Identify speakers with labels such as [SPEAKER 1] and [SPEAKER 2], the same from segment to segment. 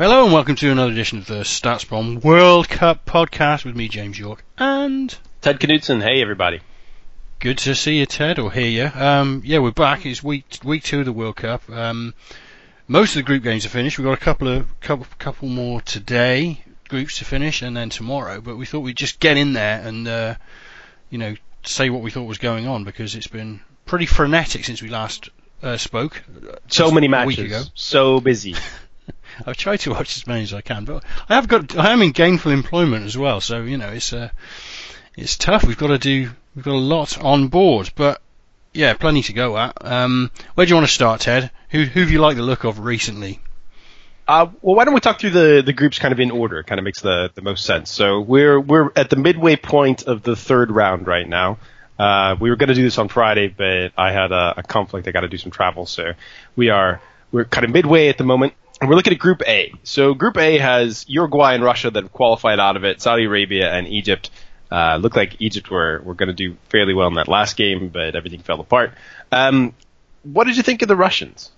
[SPEAKER 1] Hello and welcome to another edition of the StatsBomb World Cup podcast with me, James Yorke, and
[SPEAKER 2] Ted Knutson. Hey, everybody.
[SPEAKER 1] Good to see you, Ted, or hear you. Um, yeah, we're back. It's week week two of the World Cup. Um, most of the group games are finished. We've got a couple of couple, couple more today, groups to finish, and then tomorrow. But we thought we'd just get in there and uh, you know say what we thought was going on because it's been pretty frenetic since we last uh, spoke.
[SPEAKER 2] So many matches. So busy.
[SPEAKER 1] I've tried to watch as many as I can, but I have got I am in gainful employment as well, so you know it's uh, it's tough. We've got to do we've got a lot on board, but yeah, plenty to go at. Um, where do you want to start, Ted? Who who have you liked the look of recently?
[SPEAKER 2] Uh, well, why don't we talk through the, the groups kind of in order? It kind of makes the, the most sense. So we're we're at the midway point of the third round right now. Uh, we were going to do this on Friday, but I had a, a conflict. I got to do some travel, so we are we're kind of midway at the moment. We're looking at Group A. So Group A has Uruguay and Russia that have qualified out of it, Saudi Arabia and Egypt. Uh, looked like Egypt were, were going to do fairly well in that last game, but everything fell apart. Um, what did you think of the Russians?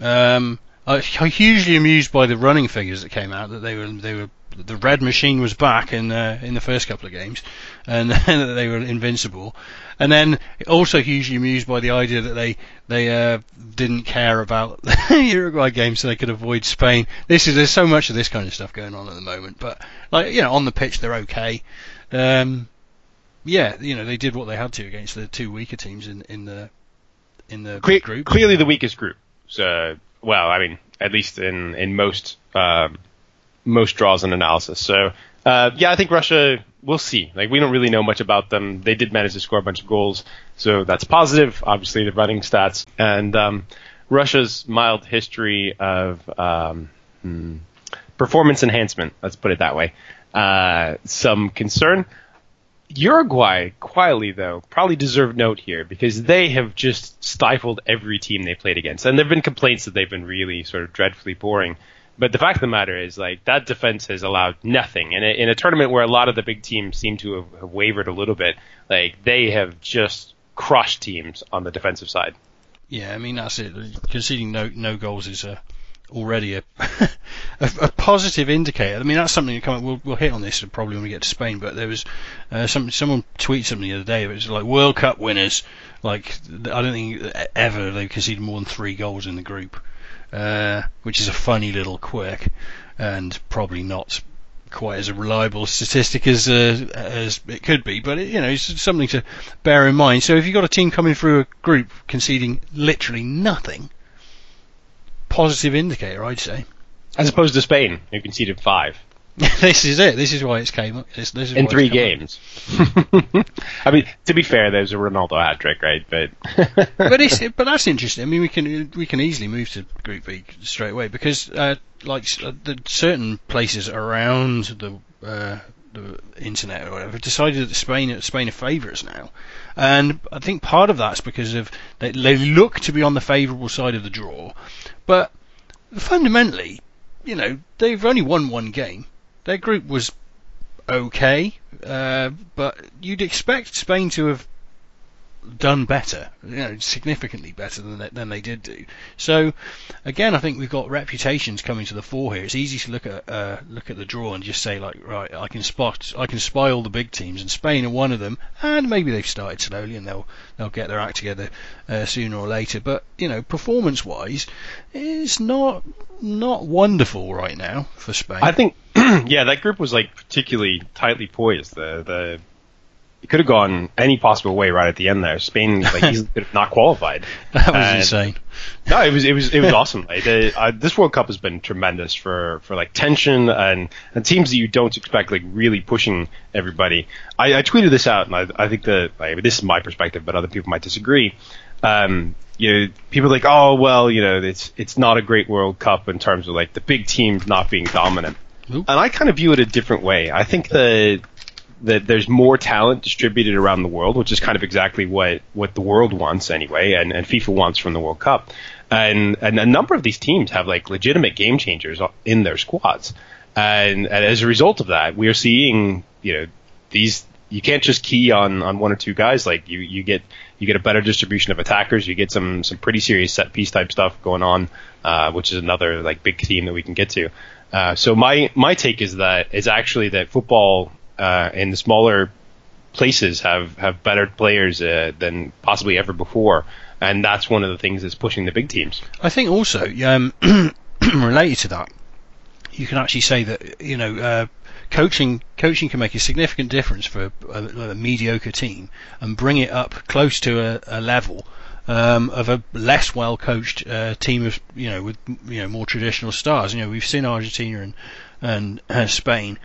[SPEAKER 1] Um, I was hugely amused by the running figures that came out. That they were they were the red machine was back in uh, in the first couple of games, and that they were invincible. And then also hugely amused by the idea that they they uh, didn't care about the Uruguay game, so they could avoid Spain. This is there's so much of this kind of stuff going on at the moment. But like you know, on the pitch they're okay. Um, yeah, you know they did what they had to against the two weaker teams in in the in the
[SPEAKER 2] Cle-
[SPEAKER 1] group.
[SPEAKER 2] Clearly the weakest group. So, well, I mean, at least in in most um, most draws and analysis. So, uh, yeah, I think Russia. We'll see. Like, we don't really know much about them. They did manage to score a bunch of goals, so that's positive. Obviously, the running stats and um, Russia's mild history of um, hmm, performance enhancement. Let's put it that way. Uh, some concern. Uruguay, quietly though, probably deserve note here because they have just stifled every team they played against. And there have been complaints that they've been really sort of dreadfully boring. But the fact of the matter is, like, that defense has allowed nothing. And in a tournament where a lot of the big teams seem to have, have wavered a little bit, like, they have just crushed teams on the defensive side.
[SPEAKER 1] Yeah, I mean that's it. Conceding no no goals is a, already a, a a positive indicator. I mean that's something that come up. We'll, we'll hit on this probably when we get to Spain. But there was uh, some someone tweeted something the other day. It was like World Cup winners. Like I don't think ever they've conceded more than three goals in the group, uh, which is a funny little quirk, and probably not quite as a reliable statistic as uh, as it could be, but you know it's something to bear in mind. So if you've got a team coming through a group conceding literally nothing, positive indicator, I'd say.
[SPEAKER 2] As opposed to Spain, who conceded five
[SPEAKER 1] this is it. This is why it's came up. This, this is
[SPEAKER 2] in three
[SPEAKER 1] it's come up.
[SPEAKER 2] games. I mean, to be fair, there's a Ronaldo hat trick, right? But
[SPEAKER 1] but it's but that's interesting. I mean, we can we can easily move to Group B straight away because uh, like uh, the certain places around the uh, the internet or whatever decided that Spain Spain are favourites now, and I think part of that's because of they, they look to be on the favourable side of the draw, but fundamentally, you know, they've only won one game. Their group was okay, uh, but you'd expect Spain to have done better, you know, significantly better than they, than they did do. So, again, I think we've got reputations coming to the fore here. It's easy to look at uh, look at the draw and just say like, right, I can spot, I can spy all the big teams, and Spain are one of them. And maybe they've started slowly, and they'll they'll get their act together uh, sooner or later. But you know, performance-wise, it's not not wonderful right now for Spain.
[SPEAKER 2] I think, yeah, that group was like particularly tightly poised. The the it could have gone any possible way right at the end there. Spain like easily could have not qualified.
[SPEAKER 1] that was
[SPEAKER 2] And-
[SPEAKER 1] insane.
[SPEAKER 2] No, it was it was it was awesome. Like, the, uh, this World Cup has been tremendous for, for like tension and, and teams that you don't expect like really pushing everybody. I, I tweeted this out, and I, I think that like, this is my perspective, but other people might disagree. Um, you know, people are like, oh well, you know, it's it's not a great World Cup in terms of like the big teams not being dominant. And I kind of view it a different way. I think that that there's more talent distributed around the world, which is kind of exactly what, what the world wants anyway, and, and FIFA wants from the World Cup. And, and a number of these teams have like legitimate game changers in their squads. And, and as a result of that, we are seeing, you know, these, you can't just key on, on one or two guys. Like you, you get, you get a better distribution of attackers. You get some, some pretty serious set piece type stuff going on uh, which is another like big theme that we can get to. Uh, so my my take is that is actually that football uh, in the smaller places have have better players uh, than possibly ever before, and that's one of the things that's pushing the big teams.
[SPEAKER 1] I think also um, related to that, you can actually say that you know uh, coaching coaching can make a significant difference for a, a, mediocre team and bring it up close to a, a level um, of a less well coached uh, team of you know with you know more traditional stars. You know we've seen Argentina and and uh, Spain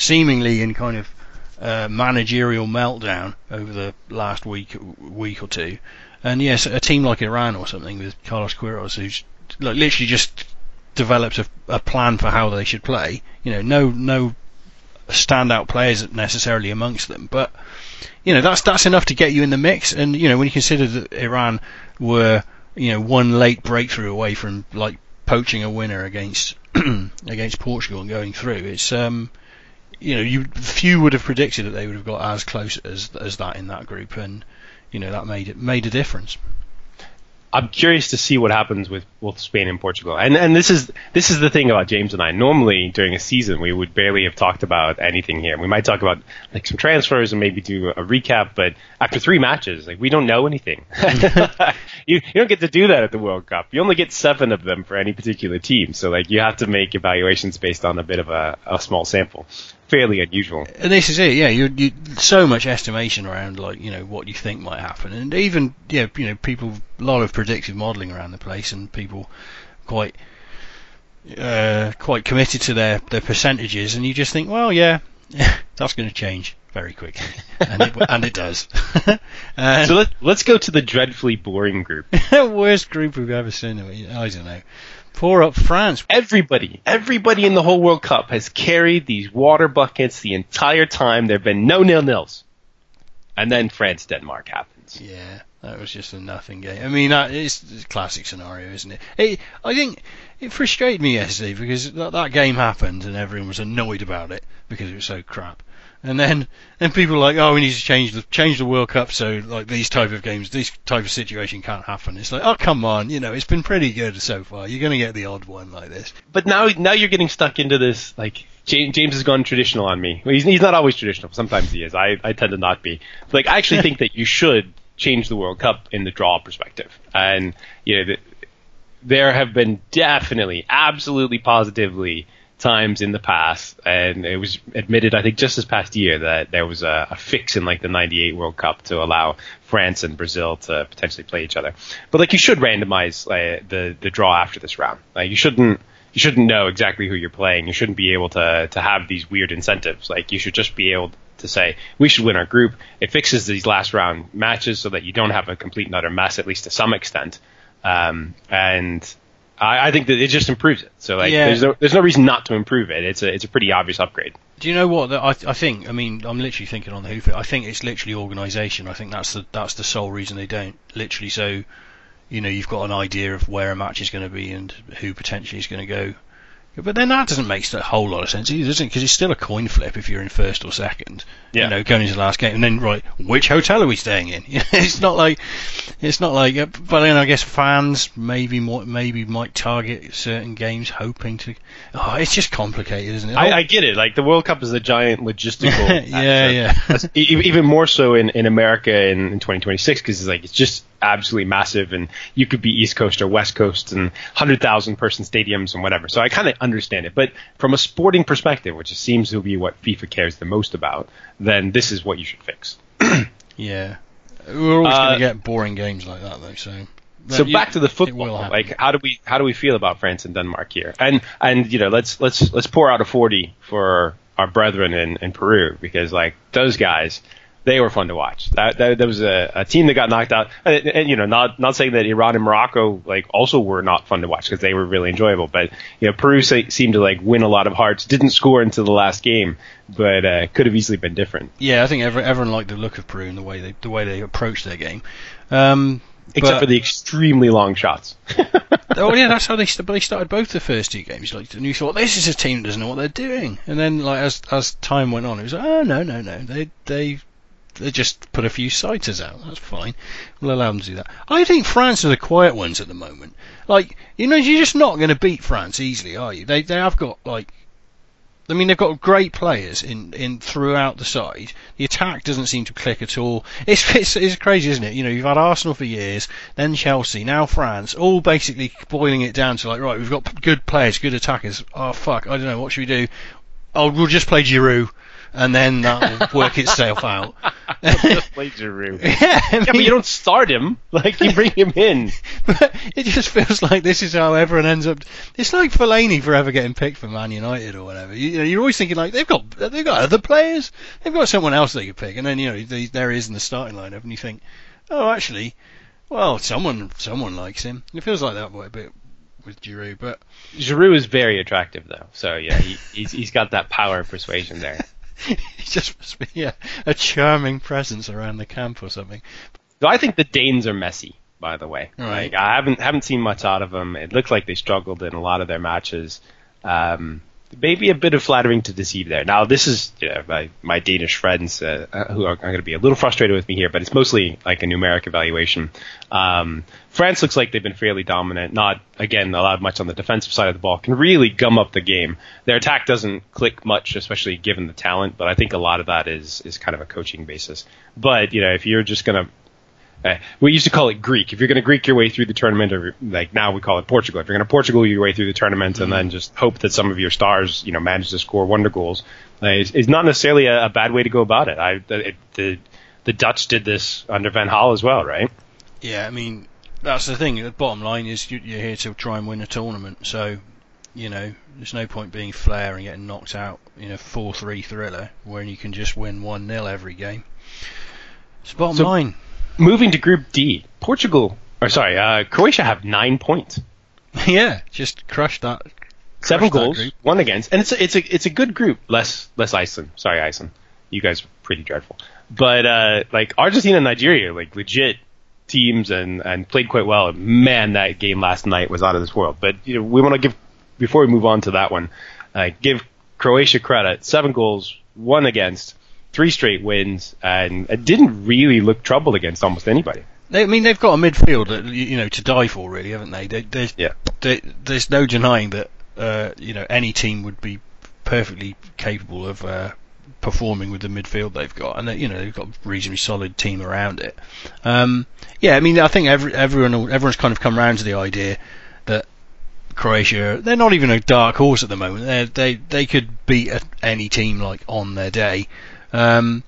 [SPEAKER 1] seemingly in kind of uh, managerial meltdown over the last week week or two. And yes, a team like Iran or something with Carlos Queiroz, who's like literally just developed a, a plan for how they should play. You know, no no standout players necessarily amongst them, but you know that's that's enough to get you in the mix. And you know when you consider that Iran were you know one late breakthrough away from like poaching a winner against against Portugal and going through, it's um you know, you few would have predicted that they would have got as close as as that in that group, and you know that made it made a difference.
[SPEAKER 2] I'm curious to see what happens with both Spain and Portugal. And and this is this is the thing about James and I. Normally during a season we would barely have talked about anything here. We might talk about like some transfers and maybe do a recap, but after three matches, like we don't know anything. you you don't get to do that at the World Cup. You only get seven of them for any particular team. So like you have to make evaluations based on a bit of a, a small sample fairly unusual.
[SPEAKER 1] And this is it, yeah. You, you so much estimation around like you know what you think might happen, and even yeah, you know people a lot of predictive modelling around the place, and people quite uh, quite committed to their their percentages, and you just think, well, yeah, that's going to change very quickly, and it, and it does.
[SPEAKER 2] so let, let's go to the dreadfully boring group.
[SPEAKER 1] Worst group we've ever seen. I don't know. Pour up France.
[SPEAKER 2] Everybody, everybody in the whole World Cup has carried these water buckets the entire time. There have been no nil nils. And then France Denmark happens.
[SPEAKER 1] Yeah, that was just a nothing game. I mean, that is a classic scenario, isn't it? it I think it frustrated me yesterday because that, that game happened and everyone was annoyed about it because it was so crap. And then, then people are like, oh, we need to change the change the World Cup so like these type of games, this type of situation can't happen. It's like, oh, come on, you know, it's been pretty good so far. You're going to get the odd one like this.
[SPEAKER 2] But now, now you're getting stuck into this. Like James, James has gone traditional on me. He's, he's not always traditional. Sometimes he is. I, I tend to not be. Like I actually think that you should change the World Cup in the draw perspective. And you know, the, there have been definitely, absolutely, positively times in the past, and it was admitted, I think, just this past year that there was a, a fix in like the '98 World Cup to allow France and Brazil to potentially play each other. But like, you should randomize uh, the the draw after this round. Like, you shouldn't you shouldn't know exactly who you're playing. You shouldn't be able to to have these weird incentives. Like, you should just be able to say we should win our group. It fixes these last round matches so that you don't have a complete and utter mess, at least to some extent. Um, and I, I think that it just improves it. So like, yeah. there's no there's no reason not to improve it. It's a it's a pretty obvious upgrade.
[SPEAKER 1] Do you know what? I I think. I mean, I'm literally thinking on the hoof. I think it's literally organisation. I think that's the that's the sole reason they don't. Literally, so you know, you've got an idea of where a match is going to be and who potentially is going to go but then that doesn't make a whole lot of sense either, does it? Because it's still a coin flip if you're in first or second. Yeah. You know, going into the last game, and then right, which hotel are we staying in? it's not like, it's not like. Uh, but then I guess fans maybe more, maybe might target certain games, hoping to. Oh, it's just complicated, isn't it?
[SPEAKER 2] I, I get it. Like the World Cup is a giant logistical.
[SPEAKER 1] yeah, yeah.
[SPEAKER 2] even more so in in America in, in 2026 because it's like it's just absolutely massive, and you could be East Coast or West Coast, and hundred thousand person stadiums and whatever. So I kind of understand it, but from a sporting perspective, which seems to be what FIFA cares the most about, then this is what you should fix.
[SPEAKER 1] yeah, we're always uh, going to get boring games like that, though. So.
[SPEAKER 2] so you, back to the football. Like, how do we how do we feel about France and Denmark here? And and you know, let's let's let's pour out a forty for our brethren in, in Peru because like those guys, they were fun to watch. That, that, that was a, a, team that got knocked out, and, and, you know, not not saying that Iran and Morocco like also were not fun to watch because they were really enjoyable, but you know, Peru seemed to like win a lot of hearts, didn't score until the last game, but uh, could have easily been different.
[SPEAKER 1] Yeah, I think every, everyone liked the look of Peru and the way they the way they approached their game. Um,
[SPEAKER 2] Except but, for the extremely long shots.
[SPEAKER 1] oh yeah, that's how they, they started both the first two games. Like, and you thought this is a team that doesn't know what they're doing, and then like as as time went on, it was like, oh no no no, they they just put a few sighters out. That's fine. We'll allow them to do that. I think France are the quiet ones at the moment. Like, you know, you're just not going to beat France easily, are you? They they have got like I mean, they've got great players in, in throughout the side. The attack doesn't seem to click at all. It's, it's, it's crazy, isn't it? You know, you've had Arsenal for years, then Chelsea, now France, all basically boiling it down to like, right, we've got good players, good attackers. Oh fuck, I don't know, what should we do? Oh, we'll just play Giroud and then that'll work itself out.
[SPEAKER 2] Just play Giroud.
[SPEAKER 1] yeah, I
[SPEAKER 2] Yeah, but you don't start him. Like you bring him in.
[SPEAKER 1] But it just feels like this is how everyone ends up. It's like Fellaini forever getting picked for Man United or whatever. You, you're always thinking like they've got they've got other players, they've got someone else they could pick, and then you know they, there he is in the starting lineup, and you think, oh, actually, well, someone someone likes him. It feels like that way a bit with Giroud, but
[SPEAKER 2] Giroud is very attractive though, so yeah, he, he's he's got that power of persuasion there.
[SPEAKER 1] he just must be a, a charming presence around the camp or something.
[SPEAKER 2] So I think the Danes are messy, by the way.
[SPEAKER 1] Right.
[SPEAKER 2] Like I haven't haven't seen much out of them. It looks like they struggled in a lot of their matches. Um, maybe a bit of flattering to deceive there. Now this is you know, my my Danish friends uh, uh, who are, are going to be a little frustrated with me here, but it's mostly like a numeric evaluation. Um, France looks like they've been fairly dominant. Not again allowed much on the defensive side of the ball. Can really gum up the game. Their attack doesn't click much, especially given the talent. But I think a lot of that is is kind of a coaching basis. But you know if you're just going to uh, we used to call it Greek. If you're going to Greek your way through the tournament, or like now we call it Portugal. If you're going to Portugal your way through the tournament, and then just hope that some of your stars, you know, manage to score wonder goals, uh, is, is not necessarily a, a bad way to go about it. I it, the the Dutch did this under Van Gaal as well, right?
[SPEAKER 1] Yeah, I mean that's the thing. The bottom line is you, you're here to try and win a tournament, so you know there's no point being flair and getting knocked out in a four-three thriller when you can just win one 0 every game. It's bottom
[SPEAKER 2] So-
[SPEAKER 1] line.
[SPEAKER 2] Moving to Group D, Portugal, or sorry, uh, Croatia have nine points,
[SPEAKER 1] yeah, just crushed that.
[SPEAKER 2] seven
[SPEAKER 1] Crushed that
[SPEAKER 2] goals,
[SPEAKER 1] group.
[SPEAKER 2] one against, and it's a, it's a it's a good group. Less less Iceland. Sorry, Iceland. You guys are pretty dreadful. But uh, like Argentina and Nigeria, like legit teams and and played quite well. Man, that game last night was out of this world. But you know, we want to give before we move on to that one, uh, give Croatia credit. Seven goals, one against, three straight wins, and it didn't really look troubled against almost anybody.
[SPEAKER 1] They, I mean, they've got a midfield that you know to die for, really, haven't they? they there's,
[SPEAKER 2] Yeah.
[SPEAKER 1] there- there's no denying that uh, you know any team would be perfectly capable of uh, performing with the midfield they've got, and they, you know they've got a reasonably solid team around it. Um, yeah, I mean, I think every, everyone everyone's kind of come around to the idea that Croatia they're not even a dark horse at the moment. They they they could beat a, any team like on their day. Um,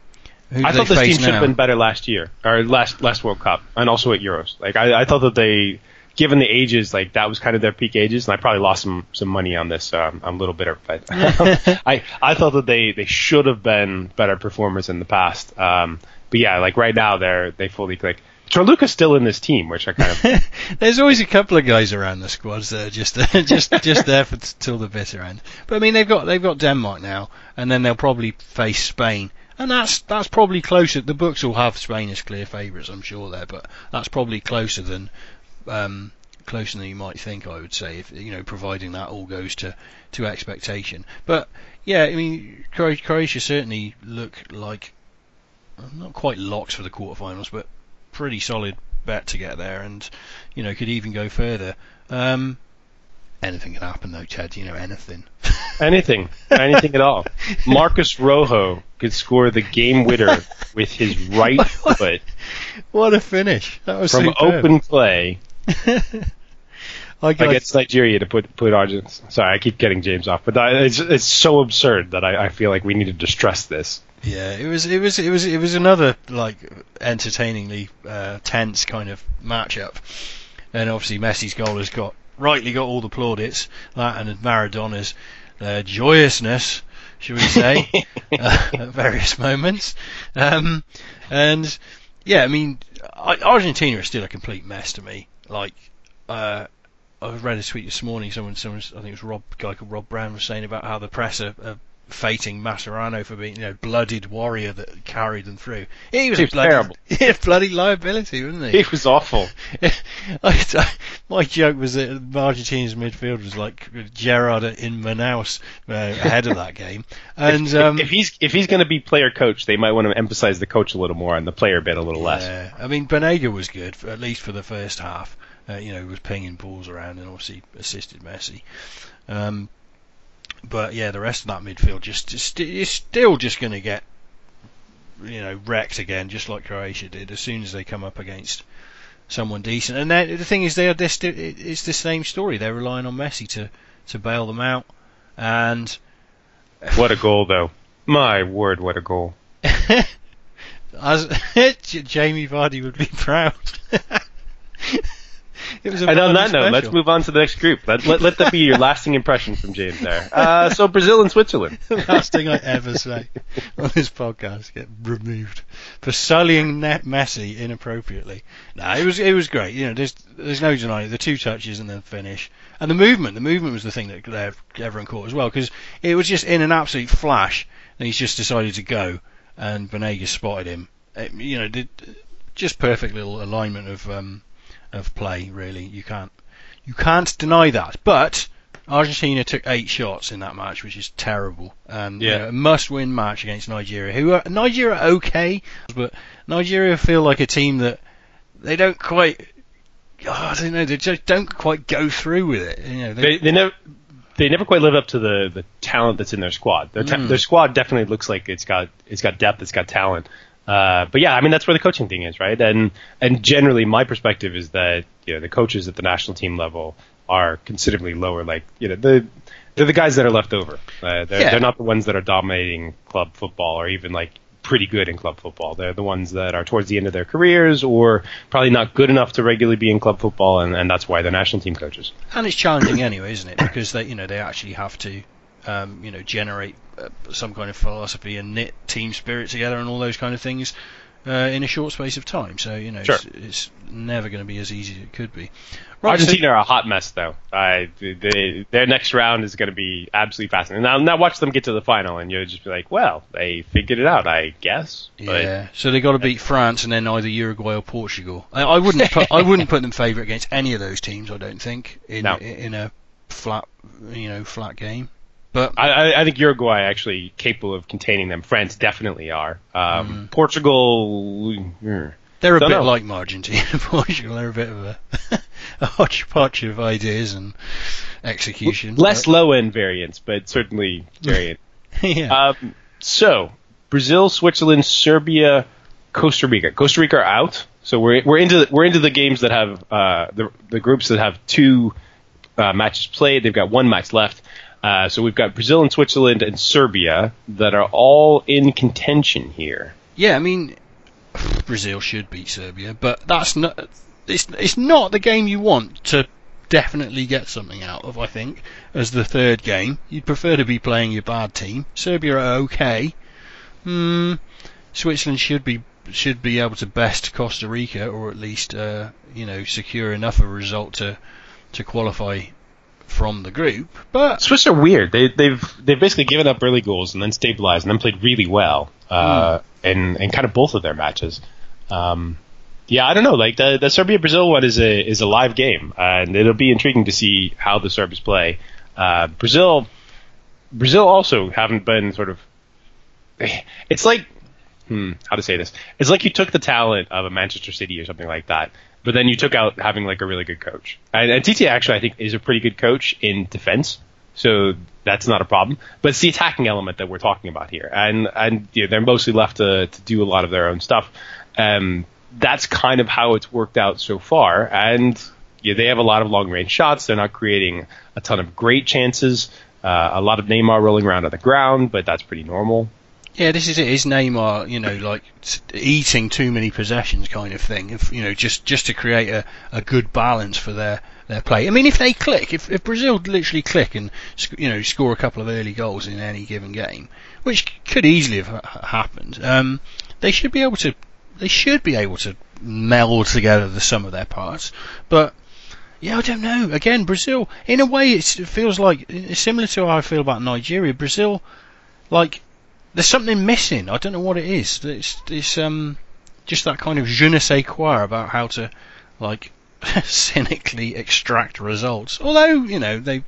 [SPEAKER 1] who
[SPEAKER 2] I thought this team should have been better last year or last last World Cup and also at Euros. Like I, I thought that they, given the ages, like that was kind of their peak ages, and I probably lost some some money on this. So I'm, I'm a little bitter, but I I thought that they they should have been better performers in the past. Um, but yeah, like right now they're they fully click. Luca's still in this team, which I kind of
[SPEAKER 1] There's always a couple of guys around the squads that are just just just there for till the bitter end. But I mean, they've got they've got Denmark now, and then they'll probably face Spain, and that's that's probably closer. The books will have Spain as clear favourites, I'm sure there, but that's probably closer than um, closer than you might think. I would say, if you know, providing that all goes to to expectation. But yeah, I mean, Croatia certainly look like not quite locked for the quarterfinals, but pretty solid bet to get there, and you know could even go further. Um, anything can happen though, Chad. You know anything.
[SPEAKER 2] anything anything at all. Marcos Rojo could score the game winner with his right foot
[SPEAKER 1] what a finish! That was
[SPEAKER 2] from
[SPEAKER 1] superb.
[SPEAKER 2] open play.
[SPEAKER 1] I got,
[SPEAKER 2] against Nigeria to put put Argentina. Sorry, I keep getting James off, but that, it's it's so absurd that I, I feel like we needed to stress this.
[SPEAKER 1] Yeah, it was it was it was it was another like entertainingly uh, tense kind of matchup, and obviously Messi's goal has got rightly got all the plaudits. That and Maradona's uh, joyousness, should we say, uh, at various moments, um, and yeah, I mean I, Argentina is still a complete mess to me. Like uh, I read a tweet this morning. Someone, someone, I think it was Rob, guy called Rob Brown, was saying about how the press are, are fating Mascherano for being, you know, blooded warrior that carried them through. He was,
[SPEAKER 2] He
[SPEAKER 1] a
[SPEAKER 2] was
[SPEAKER 1] bloody,
[SPEAKER 2] terrible.
[SPEAKER 1] Yeah, bloody liability, wasn't he?
[SPEAKER 2] It was awful.
[SPEAKER 1] I, my joke was that Argentina's midfield was like Gerrard in Manaus uh, ahead of that game, and
[SPEAKER 2] if,
[SPEAKER 1] um,
[SPEAKER 2] if he's if he's going to be player coach, they might want to emphasize the coach a little more and the player bit a little less.
[SPEAKER 1] Yeah, I mean Banega was good for, at least for the first half. Uh, you know, was pinging balls around and obviously assisted Messi. Um, but yeah, the rest of that midfield just, is still just going to get you know wrecked again, just like Croatia did as soon as they come up against someone decent. And then, the thing is, they're still, it- it's the same story. They're relying on Messi to to bail them out, and
[SPEAKER 2] What a goal, though! My word, what a goal!
[SPEAKER 1] as Jamie Vardy would be proud. It was a
[SPEAKER 2] And on that note, let's move on to the next group. Let, let, let that be your lasting impression from James there. Uh, so Brazil and Switzerland.
[SPEAKER 1] the last thing I ever say on this podcast get removed for sullying net Messi inappropriately. No, it was it was great. You know, there's there's no denying it. The two touches and the finish and the movement. The movement was the thing that everyone caught as well because it was just in an absolute flash and he's just decided to go and Banega's spotted him. It, you know, did, just perfect little alignment of um, of play. Really, you can't you can't deny that. But Argentina took eight shots in that match, which is terrible. And
[SPEAKER 2] Yeah.
[SPEAKER 1] you know, a must-win match against Nigeria, who are Nigeria are okay, but Nigeria feel like a team that they don't quite. Oh, I don't know. They just don't quite go through with it. You know,
[SPEAKER 2] They, they never. They never quite live up to the, the talent that's in their squad. Their, ta-
[SPEAKER 1] Mm.
[SPEAKER 2] their squad definitely looks like it's got it's got depth, it's got talent. Uh, but yeah, I mean that's where the coaching thing is, right? And and generally, my perspective is that you know the coaches at the national team level are considerably lower. Like you know the they're the guys that are left over. Uh, they're,
[SPEAKER 1] Yeah.
[SPEAKER 2] they're not the ones that are dominating club football or even like pretty good in club football. They're the ones that are towards the end of their careers or probably not good enough to regularly be in club football, and, and that's why they're national team coaches.
[SPEAKER 1] and it's challenging anyway, isn't it? Because they, you know, they actually have to, um, you know, generate uh, some kind of philosophy and knit team spirit together and all those kind of things uh, in a short space of time. So you know, it's,
[SPEAKER 2] Sure.
[SPEAKER 1] it's never going to be as easy as it could be. Right, so-
[SPEAKER 2] Argentina are a hot mess, though. I, they, their next round is going to be absolutely fascinating. Now, now watch them get to the final, and you'll just be like, "Well, they figured it out, I guess." But
[SPEAKER 1] Yeah, so they got to beat France and then either Uruguay or Portugal. I, I wouldn't put I wouldn't put them favourite against any of those teams. I don't think in
[SPEAKER 2] No.
[SPEAKER 1] in a flat you know flat game. But
[SPEAKER 2] I, I, I think Uruguay actually capable of containing them. France definitely are. Um, Portugal, mm,
[SPEAKER 1] they're a
[SPEAKER 2] Don't
[SPEAKER 1] bit
[SPEAKER 2] know.
[SPEAKER 1] like Argentina and Portugal. They're a bit of a, a hodgepodge of ideas and execution.
[SPEAKER 2] less low end variants, but certainly variant.
[SPEAKER 1] Yeah.
[SPEAKER 2] Um, so Brazil, Switzerland, Serbia, Costa Rica. Costa Rica are out, so we're we're into we're into the games that have uh, the the groups that have two uh, matches played. They've got one match left. Uh, so we've got Brazil and Switzerland and Serbia that are all in contention here.
[SPEAKER 1] Yeah, I mean, Brazil should beat Serbia, but that's not. It's it's not the game you want to definitely get something out of. I think as the third game, you'd prefer to be playing your bad team. Serbia are okay. Hmm. Switzerland should be should be able to best Costa Rica, or at least uh, you know secure enough of a result to to qualify from the group. But
[SPEAKER 2] Swiss are weird. They, they've they've basically given up early goals and then stabilized and then played really well uh, in in kind of both of their matches. Um, yeah, I don't know. Like the the Serbia Brazil one is a is a live game, and it'll be intriguing to see how the Serbs play. Uh, Brazil Brazil also haven't been sort of. It's like hmm, how to say this. It's like you took the talent of a Manchester City or something like that, but then you took out having like a really good coach. And, and Tite actually, I think, is a pretty good coach in defense, so that's not a problem. But it's the attacking element that we're talking about here, and and you know, they're mostly left to to do a lot of their own stuff. Um, that's kind of how it's worked out so far, and yeah, they have a lot of long range shots. They're not creating a ton of great chances. Uh, a lot of Neymar rolling around on the ground, but that's pretty normal.
[SPEAKER 1] Yeah, this is it. Is Neymar, you know, like eating too many possessions kind of thing? If you know, just just to create a, a good balance for their, their play. I mean, if they click, if, if Brazil literally click and you know score a couple of early goals in any given game, which could easily have happened, um, they should be able to they should be able to meld together the sum of their parts. But yeah, I don't know. Again, Brazil, in a way, it feels like similar to how I feel about Nigeria. Brazil like there's something missing. I don't know what it is. It's it's um just that kind of je ne sais quoi about how to like cynically extract results. Although you know they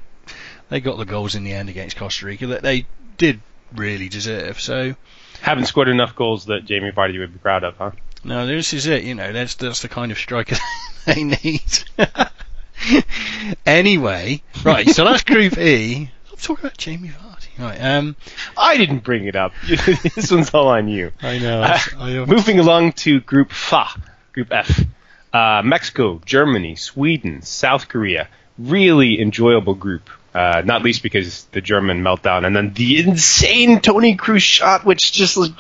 [SPEAKER 1] they got the goals in the end against Costa Rica that they did really deserve. So
[SPEAKER 2] Haven't scored enough goals that Jamie Vardy would be proud of, huh?
[SPEAKER 1] no, this is it. You know, that's that's the kind of striker they need. anyway, right. So that's Group E. I'm talking about Jamie Vardy. Right. Um,
[SPEAKER 2] I didn't bring it up. this one's all on you.
[SPEAKER 1] I know.
[SPEAKER 2] Uh,
[SPEAKER 1] I
[SPEAKER 2] moving along to Group F, Group F. Uh, Mexico, Germany, Sweden, South Korea. Really enjoyable group. Uh, not least because the German meltdown and then the insane Toni Kroos shot, which just like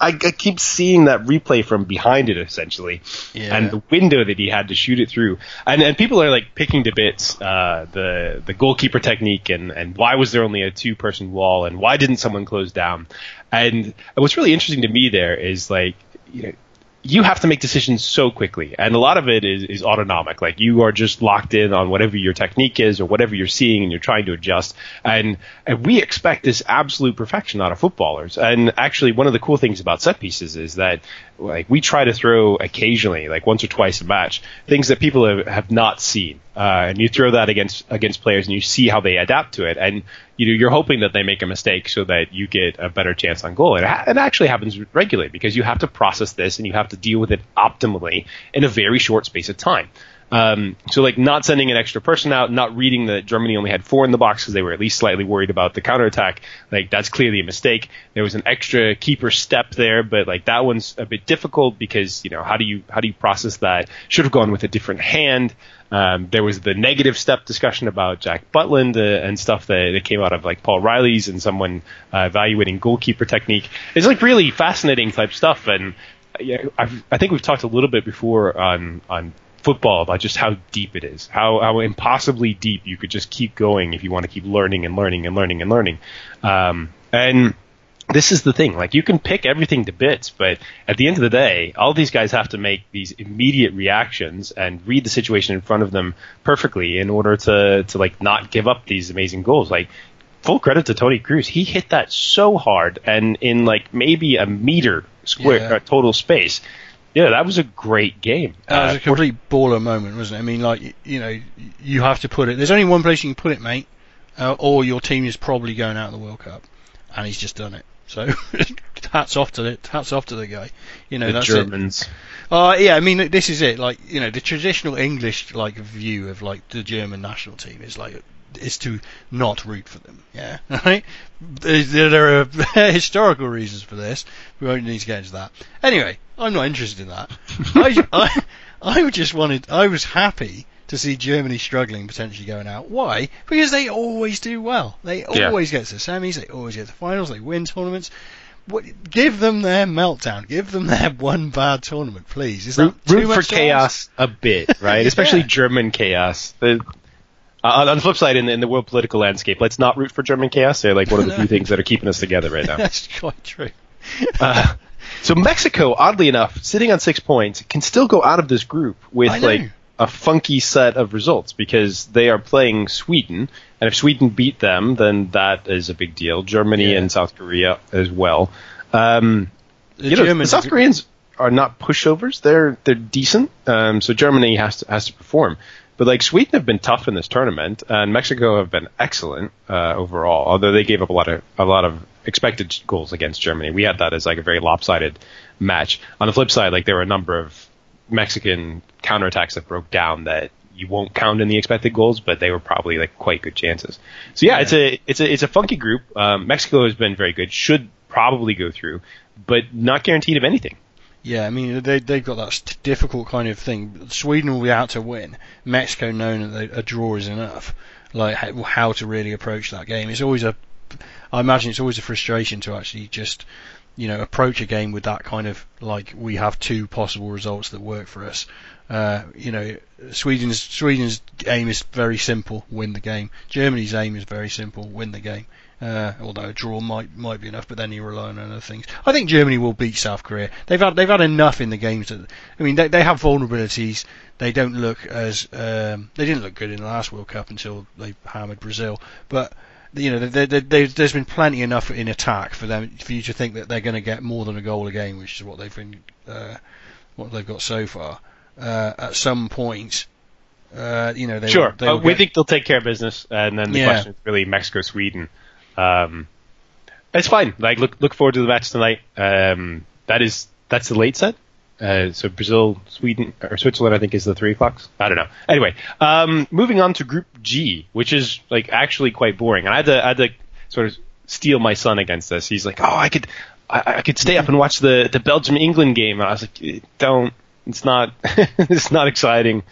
[SPEAKER 2] I, I keep seeing that replay from behind it essentially,
[SPEAKER 1] Yeah.
[SPEAKER 2] and the window that he had to shoot it through. And and people are like picking to bits uh, the the goalkeeper technique and and why was there only a two person wall and why didn't someone close down? And what's really interesting to me there is like you know you have to make decisions so quickly, and a lot of it is, is autonomic. Like you are just locked in on whatever your technique is or whatever you're seeing, and you're trying to adjust. And, and we expect this absolute perfection out of footballers. And actually, one of the cool things about set pieces is that like we try to throw occasionally, like once or twice a match, things that people have, have not seen. Uh, and you throw that against against players, and you see how they adapt to it. And you you're hoping that they make a mistake so that you get a better chance on goal. And it, ha- it actually happens regularly because you have to process this and you have to deal with it optimally in a very short space of time. Um, so like not sending an extra person out, not reading that Germany only had four in the box because they were at least slightly worried about the counterattack. Like that's clearly a mistake. There was an extra keeper step there, but like that one's a bit difficult because you know how do you how do you process that? Should have gone with a different hand. Um, there was the negative step discussion about Jack Butland uh, and stuff that, that came out of like Paul Riley's and someone uh, evaluating goalkeeper technique. It's like really fascinating type stuff, and yeah, I've, I think we've talked a little bit before on on football about just how deep it is, how how impossibly deep you could just keep going if you want to keep learning and learning and learning and learning. Um, and this is the thing. Like you can pick everything to bits, but at the end of the day, all these guys have to make these immediate reactions and read the situation in front of them perfectly in order to to like not give up these amazing goals. Like full credit to Toni Kroos. He hit that so hard and in like maybe a meter square
[SPEAKER 1] Yeah.
[SPEAKER 2] uh, total space. Yeah, that was a great game.
[SPEAKER 1] That was
[SPEAKER 2] Uh,
[SPEAKER 1] a complete baller moment, wasn't it? I mean, like you know, you have to put it. There's only one place you can put it, mate, uh, or your team is probably going out of the World Cup, and he's just done it. So hats off to the hats off to the guy. You know,
[SPEAKER 2] the
[SPEAKER 1] that's it.
[SPEAKER 2] Germans.
[SPEAKER 1] Uh, yeah, I mean, this is it. Like, you know, the traditional English like view of like the German national team is like is to not root for them. Yeah, right. There, are historical reasons for this. We won't need to get into that. Anyway, I'm not interested in that. I, I, I just wanted. I was happy to see Germany struggling, potentially going out. Why? Because they always do well. They
[SPEAKER 2] Yeah.
[SPEAKER 1] always get to the semis. They always get to the finals. They win tournaments. What, give them their meltdown. Give them their one bad tournament, please. Is that
[SPEAKER 2] root, for
[SPEAKER 1] ask?
[SPEAKER 2] chaos a bit, right? Especially
[SPEAKER 1] Yeah.
[SPEAKER 2] German chaos. The, uh, on the flip side, in the, in the world political landscape, let's not root for German chaos. They're like one of the few things that are keeping us together right now.
[SPEAKER 1] That's quite true.
[SPEAKER 2] Uh, so Mexico, oddly enough, sitting on six points, can still go out of this group with like a funky set of results because they are playing Sweden, and if Sweden beat them, then that is a big deal. Germany
[SPEAKER 1] Yeah.
[SPEAKER 2] and South Korea as well. Um,
[SPEAKER 1] The
[SPEAKER 2] you know, the South Koreans are not pushovers. They're they're decent. Um, so Germany has to has to perform. But like Sweden have been tough in this tournament, and Mexico have been excellent uh, overall. Although they gave up a lot of a lot of expected goals against Germany, we had that as like a very lopsided match. On the flip side, like there were a number of Mexican counterattacks that broke down that you won't count in the expected goals, but they were probably like quite good chances. So yeah,
[SPEAKER 1] Yeah.
[SPEAKER 2] it's a it's a it's a funky group. Um, Mexico has been very good, should probably go through, but not guaranteed of anything.
[SPEAKER 1] Yeah, I mean they they've got that difficult kind of thing. Sweden will be out to win. Mexico knowing that a draw is enough. Like how, how to really approach that game. It's always a, I imagine it's always a frustration to actually just, you know, approach a game with that kind of like we have two possible results that work for us. Uh, you know, Sweden's Sweden's aim is very simple: win the game. Germany's aim is very simple: win the game. Uh, although a draw might might be enough, but then you rely on other things. I think Germany will beat South Korea. They've had they've had enough in the games that I mean they they have vulnerabilities. They don't look as um, they didn't look good in the last World Cup until they hammered Brazil. But you know, there, there, there, there's been plenty enough in attack for them for you to think that they're going to get more than a goal a game, which is what they've been, uh, what they've got so far. Uh, at some point, uh, you know, they
[SPEAKER 2] sure.
[SPEAKER 1] They
[SPEAKER 2] uh, we
[SPEAKER 1] get-
[SPEAKER 2] think they'll take care of business, and then the
[SPEAKER 1] Yeah.
[SPEAKER 2] question is really Mexico, Sweden. Um, it's fine. Like look look forward to the match tonight. Um, that is that's the late set. Uh, so Brazil, Sweden, or Switzerland, I think is the three o'clocks. I don't know. Anyway, um, moving on to Group G, which is like actually quite boring. And I had to I had to sort of steal my son against this. He's like, oh, I could I, I could stay up and watch the the Belgium England game. And I was like, "Eh, don't. It's not it's not exciting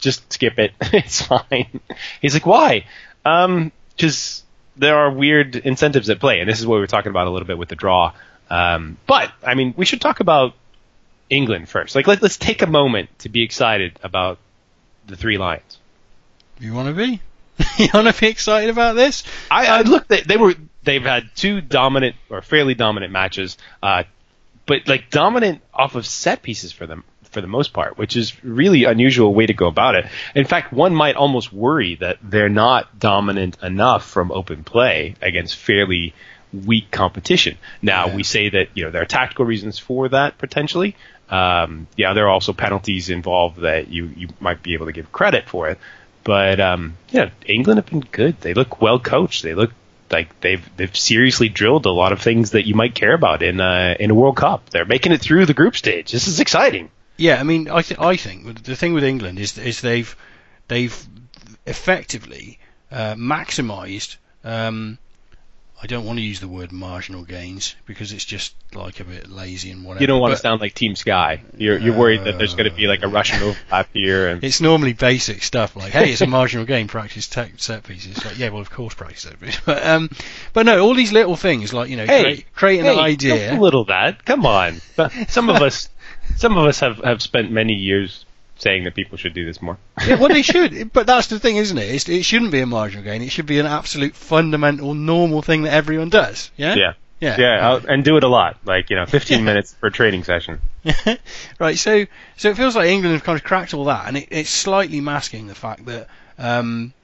[SPEAKER 2] just skip it. it's fine. He's like, why? Um, because there are weird incentives at play, and this is what we were talking about a little bit with the draw. Um, but I mean, we should talk about England first. Like, let, let's take a moment to be excited about the three lions.
[SPEAKER 1] you want to be? you want to be excited about this?
[SPEAKER 2] I, I look, they, they were they've had two dominant or fairly dominant matches, uh, but like dominant off of set pieces for them for the most part, which is really unusual way to go about it. In fact, one might almost worry that they're not dominant enough from open play against fairly weak competition. Now
[SPEAKER 1] Yeah.
[SPEAKER 2] we say that you know there are tactical reasons for that potentially. Um, yeah, there are also penalties involved that you you might be able to give credit for it. But um, yeah, England have been good. They look well coached. They look like they've they've seriously drilled a lot of things that you might care about in uh, in a World Cup. They're making it through the group stage. This is exciting.
[SPEAKER 1] Yeah, I mean, I, th- I think the thing with England is is they've they've effectively uh, maximised. Um, I don't want to use the word marginal gains because it's just like a bit lazy and whatever.
[SPEAKER 2] You don't want to sound like Team Sky. You're you're worried that there's going to be like a Russian overlap here, and
[SPEAKER 1] It's normally basic stuff like, hey, it's a marginal gain, practice tech set pieces. It's like, yeah, well, of course, practice set pieces. But um, but no, all these little things like you know,
[SPEAKER 2] Hey,
[SPEAKER 1] create, create an idea.
[SPEAKER 2] Don't belittle that. Come on. Some of us, some of us have have spent many years saying that people should do this more.
[SPEAKER 1] yeah, well, they should. But that's the thing, isn't it? It's, it shouldn't be a marginal gain. It should be an absolute fundamental, normal thing that everyone does. Yeah.
[SPEAKER 2] Yeah.
[SPEAKER 1] Yeah.
[SPEAKER 2] Yeah, I'll, and do it a lot. Like you know, 15 minutes per training session.
[SPEAKER 1] right. So so it feels like England have kind of cracked all that, and it, it's slightly masking the fact that. Um,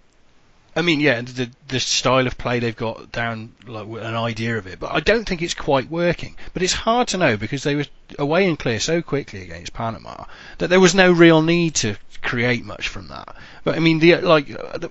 [SPEAKER 1] I mean, yeah, the the style of play they've got down, like an idea of it, but I don't think it's quite working. But it's hard to know because they were away and clear so quickly against Panama that there was no real need to create much from that. But I mean, the like uh,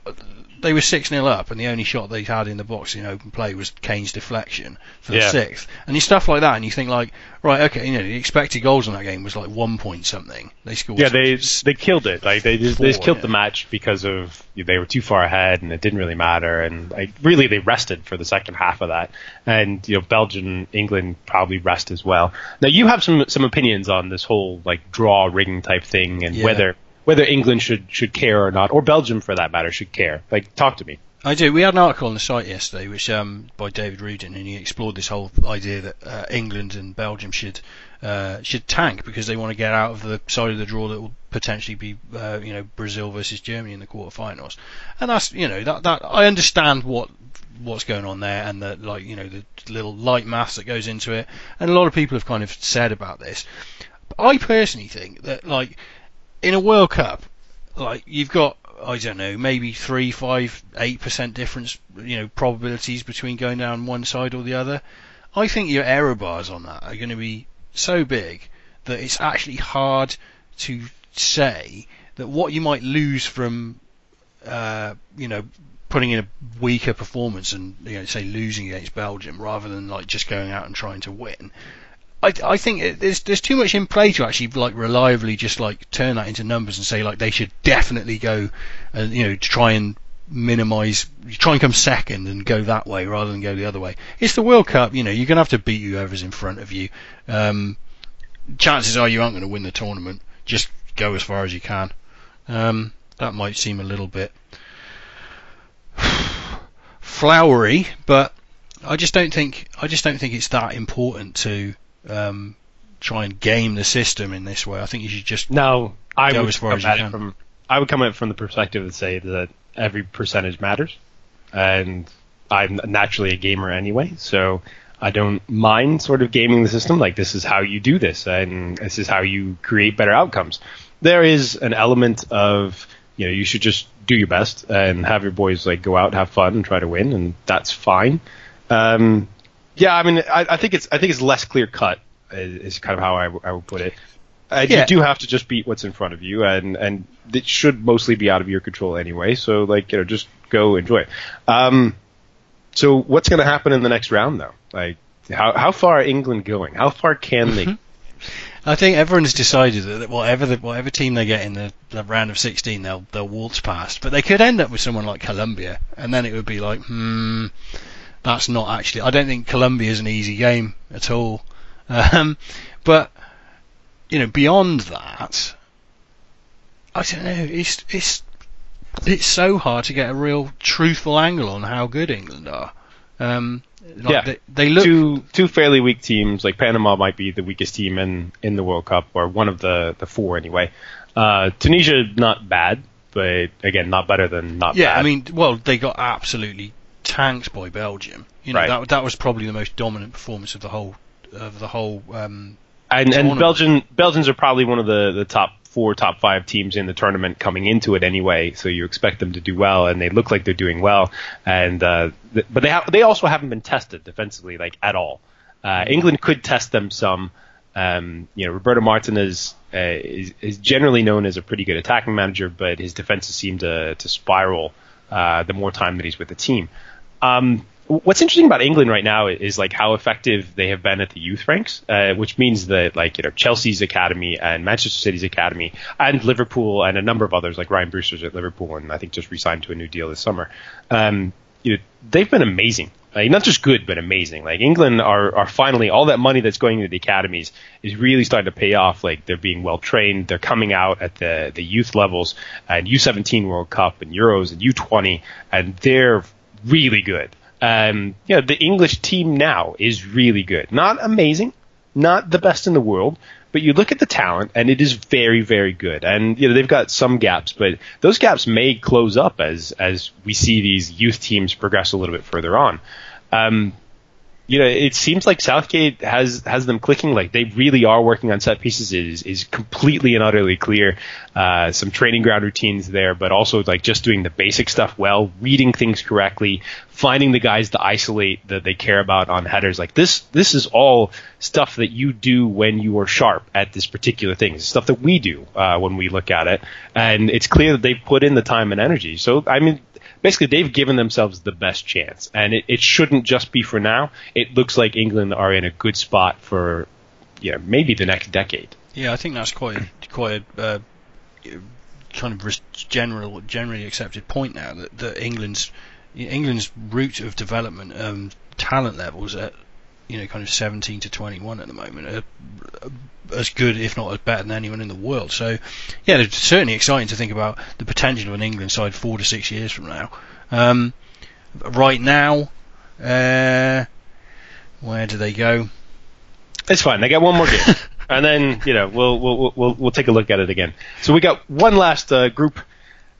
[SPEAKER 1] they were six 0 up, and the only shot they had in the box in open play was Kane's deflection for the
[SPEAKER 2] Yeah.
[SPEAKER 1] sixth, and you stuff like that, and you think like, right, okay, you know, the expected goals in that game was like one point something. They scored.
[SPEAKER 2] Yeah, they they killed it. Like they just, they just killed
[SPEAKER 1] yeah.
[SPEAKER 2] the match because of they were too far ahead and it didn't really matter. And like really, they rested for the second half of that. And you know, Belgium, England probably rest as well. Now you have some some opinions on this whole like draw ring type thing and
[SPEAKER 1] Yeah.
[SPEAKER 2] whether whether England should should care or not, or Belgium for that matter should care. Like talk to me.
[SPEAKER 1] I do. We had an article on the site yesterday, which um, by David Rudin, and he explored this whole idea that uh, England and Belgium should uh, should tank because they want to get out of the side of the draw that will potentially be, uh, you know, Brazil versus Germany in the quarterfinals. And that's, you know, that that I understand what what's going on there and the like, you know, the little light maths that goes into it. And a lot of people have kind of said about this. But I personally think that, like, in a World Cup, like you've got I don't know, maybe three, five, eight percent difference, you know, probabilities between going down one side or the other. I think your error bars on that are going to be so big that it's actually hard to say that what you might lose from, uh, you know, putting in a weaker performance and you know, say losing against Belgium rather than like just going out and trying to win. I, I think it, there's there's too much in play to actually like reliably just like turn that into numbers and say like they should definitely go and you know to try and minimise try and come second and go that way rather than go the other way. It's the World Cup, you know you're gonna have to beat whoever's in front of you. Um, chances are you aren't going to win the tournament. Just go as far as you can. Um, that might seem a little bit flowery, but I just don't think I just don't think it's that important to um, try and game the system in this way. I think you should just
[SPEAKER 2] Now I
[SPEAKER 1] Go
[SPEAKER 2] would
[SPEAKER 1] as far
[SPEAKER 2] come at it from I would come at it from the perspective that say that every percentage matters, and I'm naturally a gamer anyway, so I don't mind sort of gaming the system. Like this is how you do this, and this is how you create better outcomes. There is an element of you know, you should just do your best and have your boys like go out, have fun, and try to win, and that's fine. Um, yeah, I mean, I, I think it's I think it's less clear cut is, is kind of how I, I would put it. And
[SPEAKER 1] Yeah.
[SPEAKER 2] you do have to just beat what's in front of you, and and it should mostly be out of your control anyway. So like you know, just go enjoy it. Um, so what's going to happen in the next round though? Like how how far are England going? How far can they?
[SPEAKER 1] I think everyone's decided that whatever the, whatever team they get in the, the round of 16, they'll they'll waltz past. But they could end up with someone like Colombia, and then it would be like, hmm, that's not actually. I don't think Colombia is an easy game at all. Um, but you know, beyond that, I don't know. It's it's it's so hard to get a real truthful angle on how good England are. Um, like
[SPEAKER 2] Yeah.
[SPEAKER 1] they, they look
[SPEAKER 2] two two fairly weak teams. Like Panama might be the weakest team in in the World Cup, or one of the the four anyway. Uh, Tunisia not bad, but again not better than not
[SPEAKER 1] Yeah,
[SPEAKER 2] bad.
[SPEAKER 1] I mean, well, they got absolutely tanked by Belgium. You know,
[SPEAKER 2] Right.
[SPEAKER 1] that that was probably the most dominant performance of the whole of the whole. Um,
[SPEAKER 2] and and. Belgian Belgians are probably one of the the top four, top five teams in the tournament coming into it anyway. So you expect them to do well, and they look like they're doing well. And uh, th- but they have they also haven't been tested defensively like at all. Uh, England could test them some. Um, you know, Roberto Martinez uh, is, is generally known as a pretty good attacking manager, but his defenses seem to to spiral uh, the more time that he's with the team. Um, what's interesting about England right now is like how effective they have been at the youth ranks, uh, which means that like you know Chelsea's academy and Manchester City's academy and Liverpool and a number of others like Ryan Brewster's at Liverpool and I think just re-signed to a new deal this summer. Um, you know they've been amazing. Like, not just good, but amazing. Like England are, are finally all that money that's going into the academies is really starting to pay off. Like they're being well trained. They're coming out at the the youth levels and U17 World Cup and Euros and U20, and they're really good. Um, you know, the English team now is really good. Not amazing, not the best in the world, but you look at the talent and it is very, very good. And you know, they've got some gaps, but those gaps may close up as as we see these youth teams progress a little bit further on. Um, you know, it seems like Southgate has has them clicking. Like they really are working on set pieces. It is is completely and utterly clear. Uh, some training ground routines there, but also like just doing the basic stuff well, reading things correctly, finding the guys to isolate that they care about on headers. Like this, this is all stuff that you do when you are sharp at this particular thing. It's stuff that we do uh, when we look at it, and it's clear that they've put in the time and energy. So I mean, basically they've given themselves the best chance, and it, it shouldn't just be for now. It looks like England are in a good spot for, you know, maybe the next decade.
[SPEAKER 1] yeah, I think that's quite quite a uh, kind of general generally accepted point now that, that England's England's route of development um, talent levels at you know kind of 17 to 21 at the moment are uh, as good if not as better than anyone in the world so yeah it's certainly exciting to think about the potential of an England side four to six years from now um, right now uh, where do they go
[SPEAKER 2] It's fine. They got one more game, and then you know we'll we'll we'll we'll take a look at it again. So we got one last uh, group: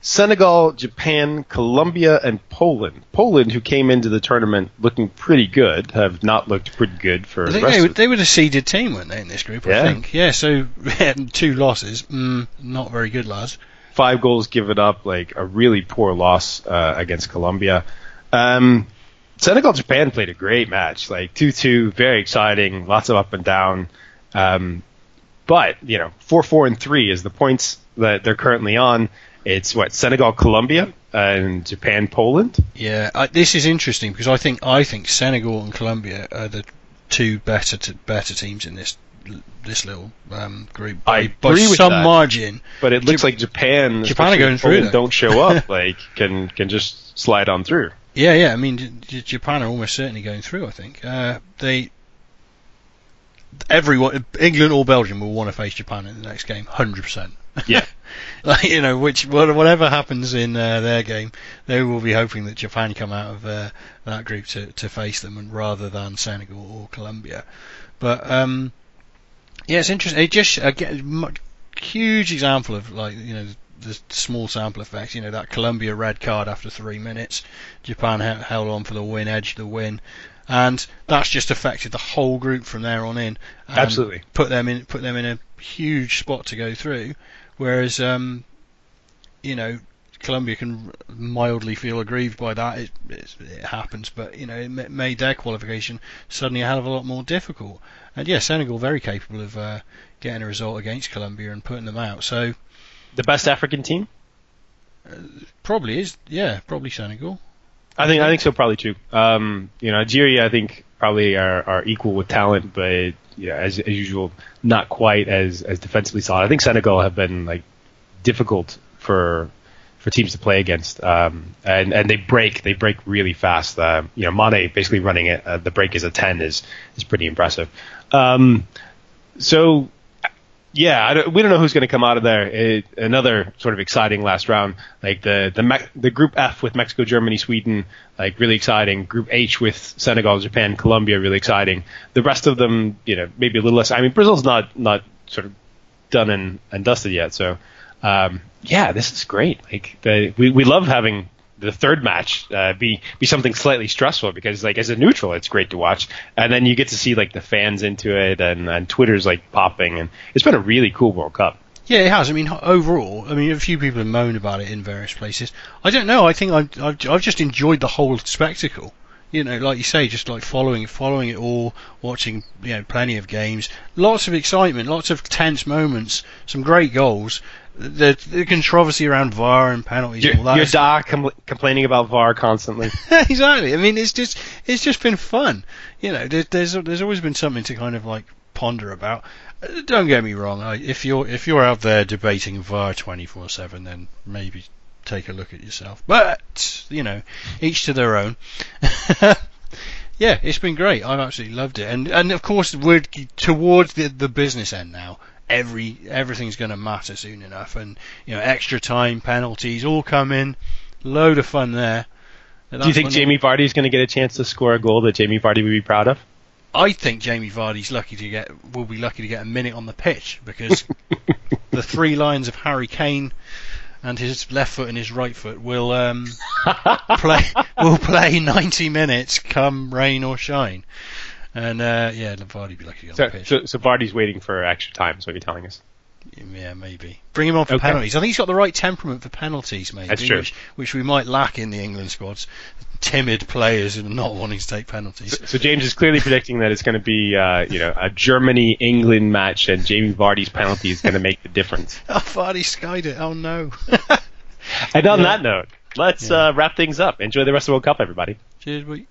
[SPEAKER 2] Senegal, Japan, Colombia, and Poland. Poland, who came into the tournament looking pretty good, have not looked pretty good for
[SPEAKER 1] I
[SPEAKER 2] the rest
[SPEAKER 1] they, they were the seeded team, weren't they, in this group?
[SPEAKER 2] Yeah.
[SPEAKER 1] I think. Yeah. So two losses, mm, not very good, lads.
[SPEAKER 2] five goals given up, like a really poor loss uh, against Colombia. Um, Senegal Japan played a great match, like two two, very exciting, lots of up and down. Um, but you know, four four and three is the points that they're currently on. It's what Senegal Colombia and Japan Poland.
[SPEAKER 1] Yeah, I, this is interesting because I think I think Senegal and Colombia are the two better to, better teams in this this little um, group by,
[SPEAKER 2] I
[SPEAKER 1] by
[SPEAKER 2] agree with
[SPEAKER 1] some
[SPEAKER 2] that.
[SPEAKER 1] margin.
[SPEAKER 2] But it looks like Japan,
[SPEAKER 1] Japan are going through that.
[SPEAKER 2] don't show up. like can can just slide on through.
[SPEAKER 1] Yeah, yeah. I mean, J- J- Japan are almost certainly going through. I think uh, they. Everyone, England or Belgium, will want to face Japan in the next game, hundred percent.
[SPEAKER 2] Yeah.
[SPEAKER 1] like, you know, which whatever happens in uh, their game, they will be hoping that Japan come out of uh, that group to, to face them, and rather than Senegal or Colombia. But um, yeah, it's interesting. It just again, huge example of like you know the small sample effect. You know that Colombia red card after three minutes, Japan he- held on for the win, edged the win. And that's just affected the whole group from there on in. and
[SPEAKER 2] Absolutely.
[SPEAKER 1] put them in put them in a huge spot to go through. Whereas, um, you know, Colombia can mildly feel aggrieved by that. It, it, it happens, but you know it made their qualification suddenly a hell of a lot more difficult. And yeah, Senegal very capable of uh, getting a result against Colombia and putting them out. So
[SPEAKER 2] the best African team
[SPEAKER 1] uh, probably is yeah probably Senegal.
[SPEAKER 2] I think I think so probably too. Um, you know Nigeria I think probably are, are equal with talent, but yeah as, as usual not quite as as defensively solid. I think Senegal have been like difficult for for teams to play against. Um, and and they break they break really fast. Uh, you know, Mane basically running it. Uh, the break is a ten is is pretty impressive. Um, so yeah, don't, we don't know who's going to come out of there. It, another sort of exciting last round, like the the Me- the Group F with Mexico, Germany, Sweden, like really exciting. Group H with Senegal, Japan, Colombia, really exciting. The rest of them, you know, maybe a little less. I mean, Brazil's not not sort of done and, and dusted yet, so um, yeah, this is great. Like the, we we love having the third match uh, be be something slightly stressful because like as a neutral it's great to watch and then you get to see like the fans into it and and Twitter's like popping and it's been a really cool World Cup.
[SPEAKER 1] Yeah, it has. I mean, overall, I mean, a few people have moaned about it in various places. I don't know. I think I've, I've, I've just enjoyed the whole spectacle. You know, like you say, just like following following it all, watching you know plenty of games, lots of excitement, lots of tense moments, some great goals, the, the controversy around VAR and penalties
[SPEAKER 2] your,
[SPEAKER 1] and all that.
[SPEAKER 2] Your doc com- complaining about VAR constantly.
[SPEAKER 1] exactly. I mean, it's just it's just been fun. You know, there, there's there's always been something to kind of like ponder about. Don't get me wrong. I, if you're if you're out there debating VAR 24/7, then maybe take a look at yourself. But you know, each to their own. yeah, it's been great. I've absolutely loved it, and and of course we're towards the the business end now every everything's going to matter soon enough, and you know extra time, penalties, all come in, load of fun there.
[SPEAKER 2] Do you think Jamie Vardy is going to get a chance to score a goal that Jamie Vardy would be proud of?
[SPEAKER 1] I think Jamie Vardy's lucky to get will be lucky to get a minute on the pitch because the three lions of Harry Kane and his left foot and his right foot will um, play will play 90 minutes come rain or shine. And uh, yeah, Vardy be lucky on
[SPEAKER 2] so,
[SPEAKER 1] the pitch.
[SPEAKER 2] So, so Vardy's waiting for extra time. Is what you're telling us?
[SPEAKER 1] Yeah, maybe. Bring him on for okay. penalties. I think he's got the right temperament for penalties, maybe.
[SPEAKER 2] That's true.
[SPEAKER 1] Which, which we might lack in the England squads. Timid players and not wanting to take penalties.
[SPEAKER 2] So, so James is clearly predicting that it's going to be, uh, you know, a Germany England match, and Jamie Vardy's penalty is going to make the difference.
[SPEAKER 1] oh, Vardy skied it. Oh no.
[SPEAKER 2] and on yeah. that note, let's yeah. uh, wrap things up. Enjoy the rest of the World Cup, everybody.
[SPEAKER 1] Cheers, mate.